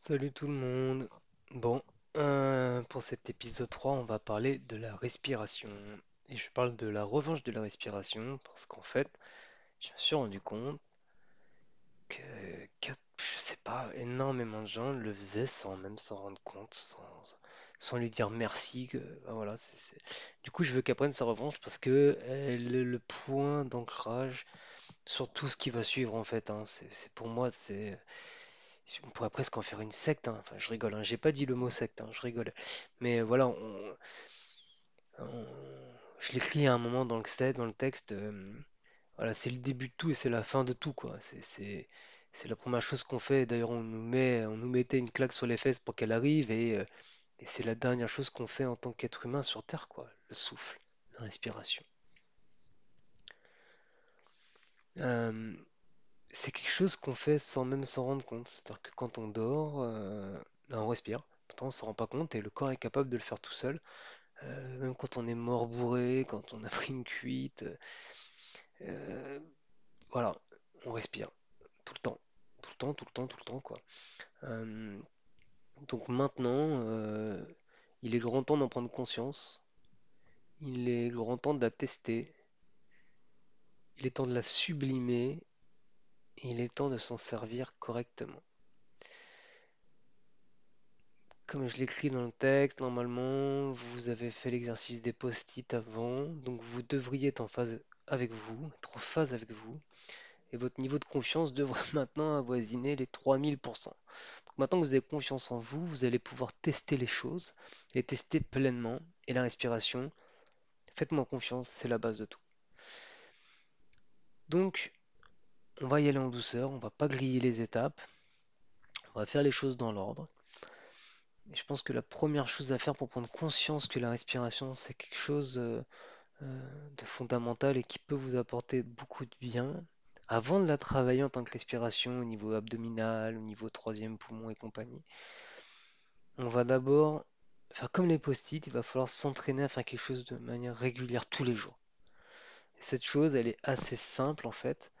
Salut tout le monde. Bon, euh, pour cet épisode 3, on va parler de la respiration. Et je parle de la revanche de la respiration parce qu'en fait, je me suis rendu compte que, quatre- je sais pas, énormément de gens le faisaient sans même s'en rendre compte, sans, lui dire merci. Que, ben voilà, Du coup, je veux qu'elle prenne sa revanche parce que elle est le point d'ancrage sur tout ce qui va suivre en fait. hein. C'est- pour moi, c'est On pourrait presque en faire une secte, hein. Enfin, je rigole, hein. J'ai pas dit le mot secte, hein, Je rigole. Mais voilà, je l'écris à un moment dans le, texte- euh, voilà, c'est le début de tout et c'est la fin de tout, quoi. C'est, la première chose qu'on fait. D'ailleurs, on nous mettait une claque sur les fesses pour qu'elle arrive et, euh, et c'est la dernière chose qu'on fait en tant qu'être humain sur Terre, quoi. Le souffle, la respiration. Euh, c'est quelque chose qu'on fait sans même s'en rendre compte. C'est-à-dire que quand on dort, euh, ben, on respire. Pourtant, on s'en rend pas compte et le corps est capable de le faire tout seul. Euh, même quand on est mort bourré, quand on a pris une cuite, euh, voilà, on respire tout le temps, tout le temps, tout le temps, tout le temps, quoi. Donc maintenant, il est grand temps d'en prendre conscience. Il est grand temps de la tester. Il est temps de la sublimer. Il est temps de s'en servir correctement. Comme je l'écris dans le texte, normalement, vous avez fait l'exercice des post-it avant, donc vous devriez être en phase avec vous, être en phase avec vous. et votre niveau de confiance devrait maintenant avoisiner les 3000%. Donc maintenant que vous avez confiance en vous, vous allez pouvoir tester les choses, les tester pleinement. Et la respiration, faites-moi confiance, c'est la base de tout. Donc, on va y aller en douceur, on va pas griller les étapes, on va faire les choses dans l'ordre. Je pense que la première chose à faire pour prendre conscience que la respiration, c'est quelque chose euh, euh, de fondamental et qui peut vous apporter beaucoup de bien, avant de la travailler en tant que respiration au niveau abdominal, au niveau troisième poumon et compagnie, on va d'abord faire comme les post-it, il va falloir s'entraîner à faire quelque chose de manière régulière tous les jours. Et cette chose, elle est assez simple en fait.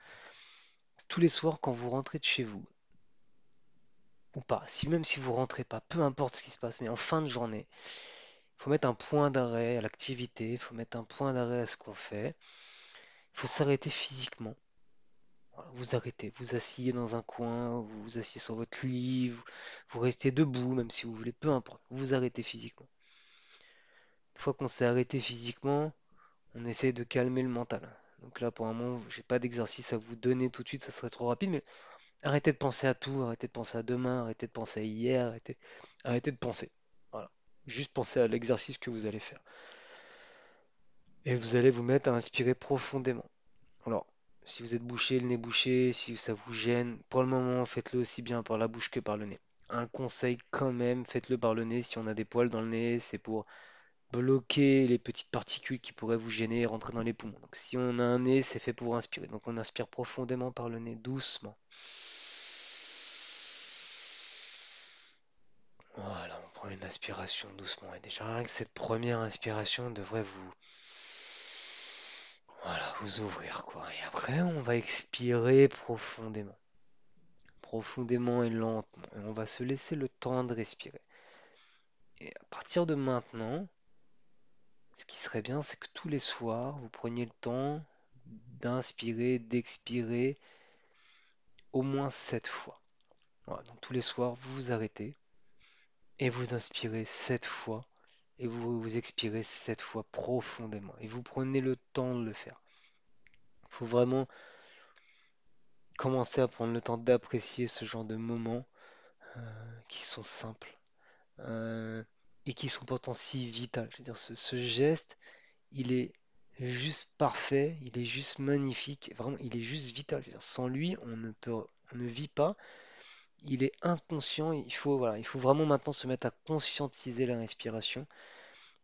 Les soirs, quand vous rentrez de chez vous, ou pas, si même si vous rentrez pas, peu importe ce qui se passe, mais en fin de journée, il faut mettre un point d'arrêt à l'activité, il faut mettre un point d'arrêt à ce qu'on fait, il faut s'arrêter physiquement. Vous arrêtez, vous asseyez dans un coin, vous vous asseyez sur votre lit, vous, vous restez debout, même si vous voulez, peu importe, vous vous arrêtez physiquement. Une fois qu'on s'est arrêté physiquement, on essaie de calmer le mental. Donc là, pour un moment, j'ai pas d'exercice à vous donner tout de suite, ça serait trop rapide, mais arrêtez de penser à tout, arrêtez de penser à demain, arrêtez de penser à hier, arrêtez, arrêtez de penser. Voilà. Juste pensez à l'exercice que vous allez faire. Et vous allez vous mettre à inspirer profondément. Alors, si vous êtes bouché, le nez bouché, si ça vous gêne, pour le moment, faites-le aussi bien par la bouche que par le nez. Un conseil quand même, faites-le par le nez. Si on a des poils dans le nez, c'est pour bloquer les petites particules qui pourraient vous gêner et rentrer dans les poumons. Donc si on a un nez, c'est fait pour inspirer. Donc on inspire profondément par le nez, doucement. Voilà, on prend une inspiration doucement. Et déjà, rien que cette première inspiration devrait vous, voilà, vous ouvrir, quoi. Et après, on va expirer profondément. Profondément et lentement. Et on va se laisser le temps de respirer. Et à partir de maintenant, ce qui serait bien, c'est que tous les soirs, vous preniez le temps d'inspirer, d'expirer au moins sept fois. Voilà, donc tous les soirs, vous vous arrêtez et vous inspirez sept fois et vous, vous expirez sept fois profondément. Et vous prenez le temps de le faire. Il faut vraiment commencer à prendre le temps d'apprécier ce genre de moments euh, qui sont simples euh, et qui sont pourtant si vitaux. Je veux dire, ce, geste, il est juste parfait, il est juste magnifique, vraiment, il est juste vital. Je veux dire, sans lui, on ne peut, on ne vit pas. il est inconscient. Il faut, voilà, il faut vraiment maintenant se mettre à conscientiser la respiration.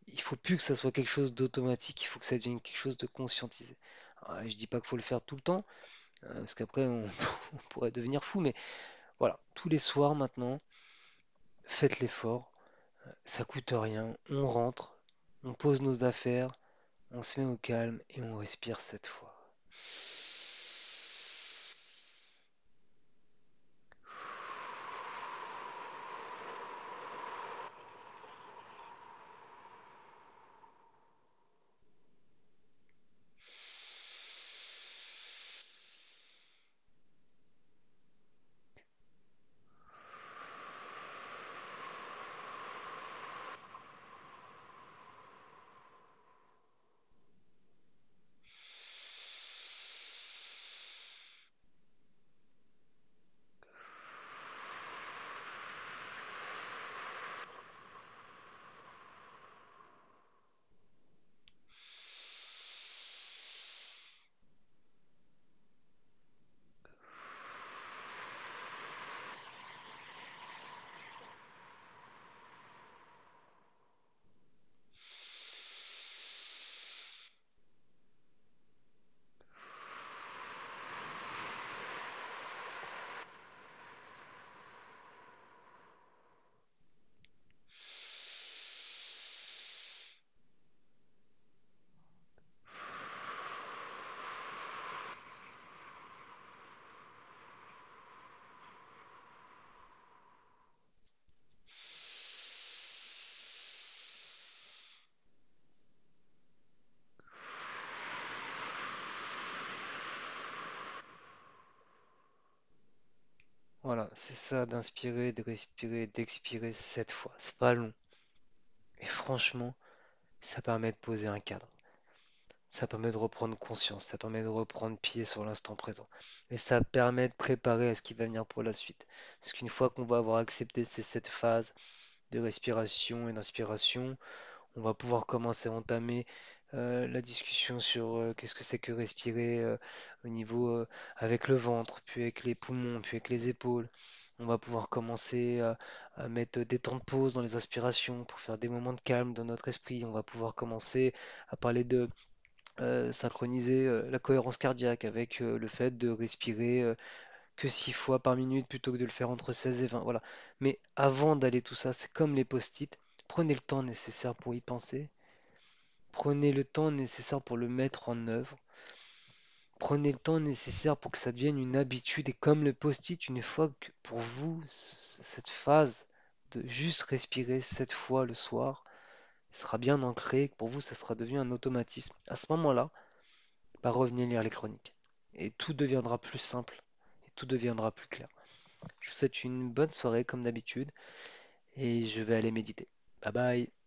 Il faut plus que ça soit quelque chose d'automatique, il faut que ça devienne quelque chose de conscientisé. Alors, je dis pas qu'il faut le faire tout le temps, euh, parce qu'après on pourrait devenir fou, mais voilà, tous les soirs maintenant, faites l'effort, ça coûte rien, on rentre, on pose nos affaires, on se met au calme et on respire cette fois. Voilà, c'est ça, d'inspirer, de respirer, d'expirer sept fois. C'est pas long. Et franchement, ça permet de poser un cadre. Ça permet de reprendre conscience, ça permet de reprendre pied sur l'instant présent. Et ça permet de préparer à ce qui va venir pour la suite. Parce qu'une fois qu'on va avoir accepté ces sept phases de respiration et d'inspiration, on va pouvoir commencer à entamer euh, la discussion sur euh, qu'est-ce que c'est que respirer euh, au niveau avec le ventre, puis avec les poumons, puis avec les épaules. On va pouvoir commencer à, mettre des temps de pause dans les inspirations pour faire des moments de calme dans notre esprit. On va pouvoir commencer à parler de synchroniser la cohérence cardiaque avec le fait de respirer que 6 fois par minute plutôt que de le faire entre 16 et 20. Voilà. Mais avant d'aller tout ça, c'est comme les post-it. Prenez le temps nécessaire pour y penser. Prenez le temps nécessaire pour le mettre en œuvre. Prenez le temps nécessaire pour que ça devienne une habitude. Et comme le post-it, une fois que pour vous, cette phase de juste respirer cette fois le soir sera bien ancrée, pour vous, ça sera devenu un automatisme. À ce moment-là, bah, revenez lire les chroniques. Et tout deviendra plus simple. Et tout deviendra plus clair. Je vous souhaite une bonne soirée comme d'habitude. Et je vais aller méditer. Bye bye.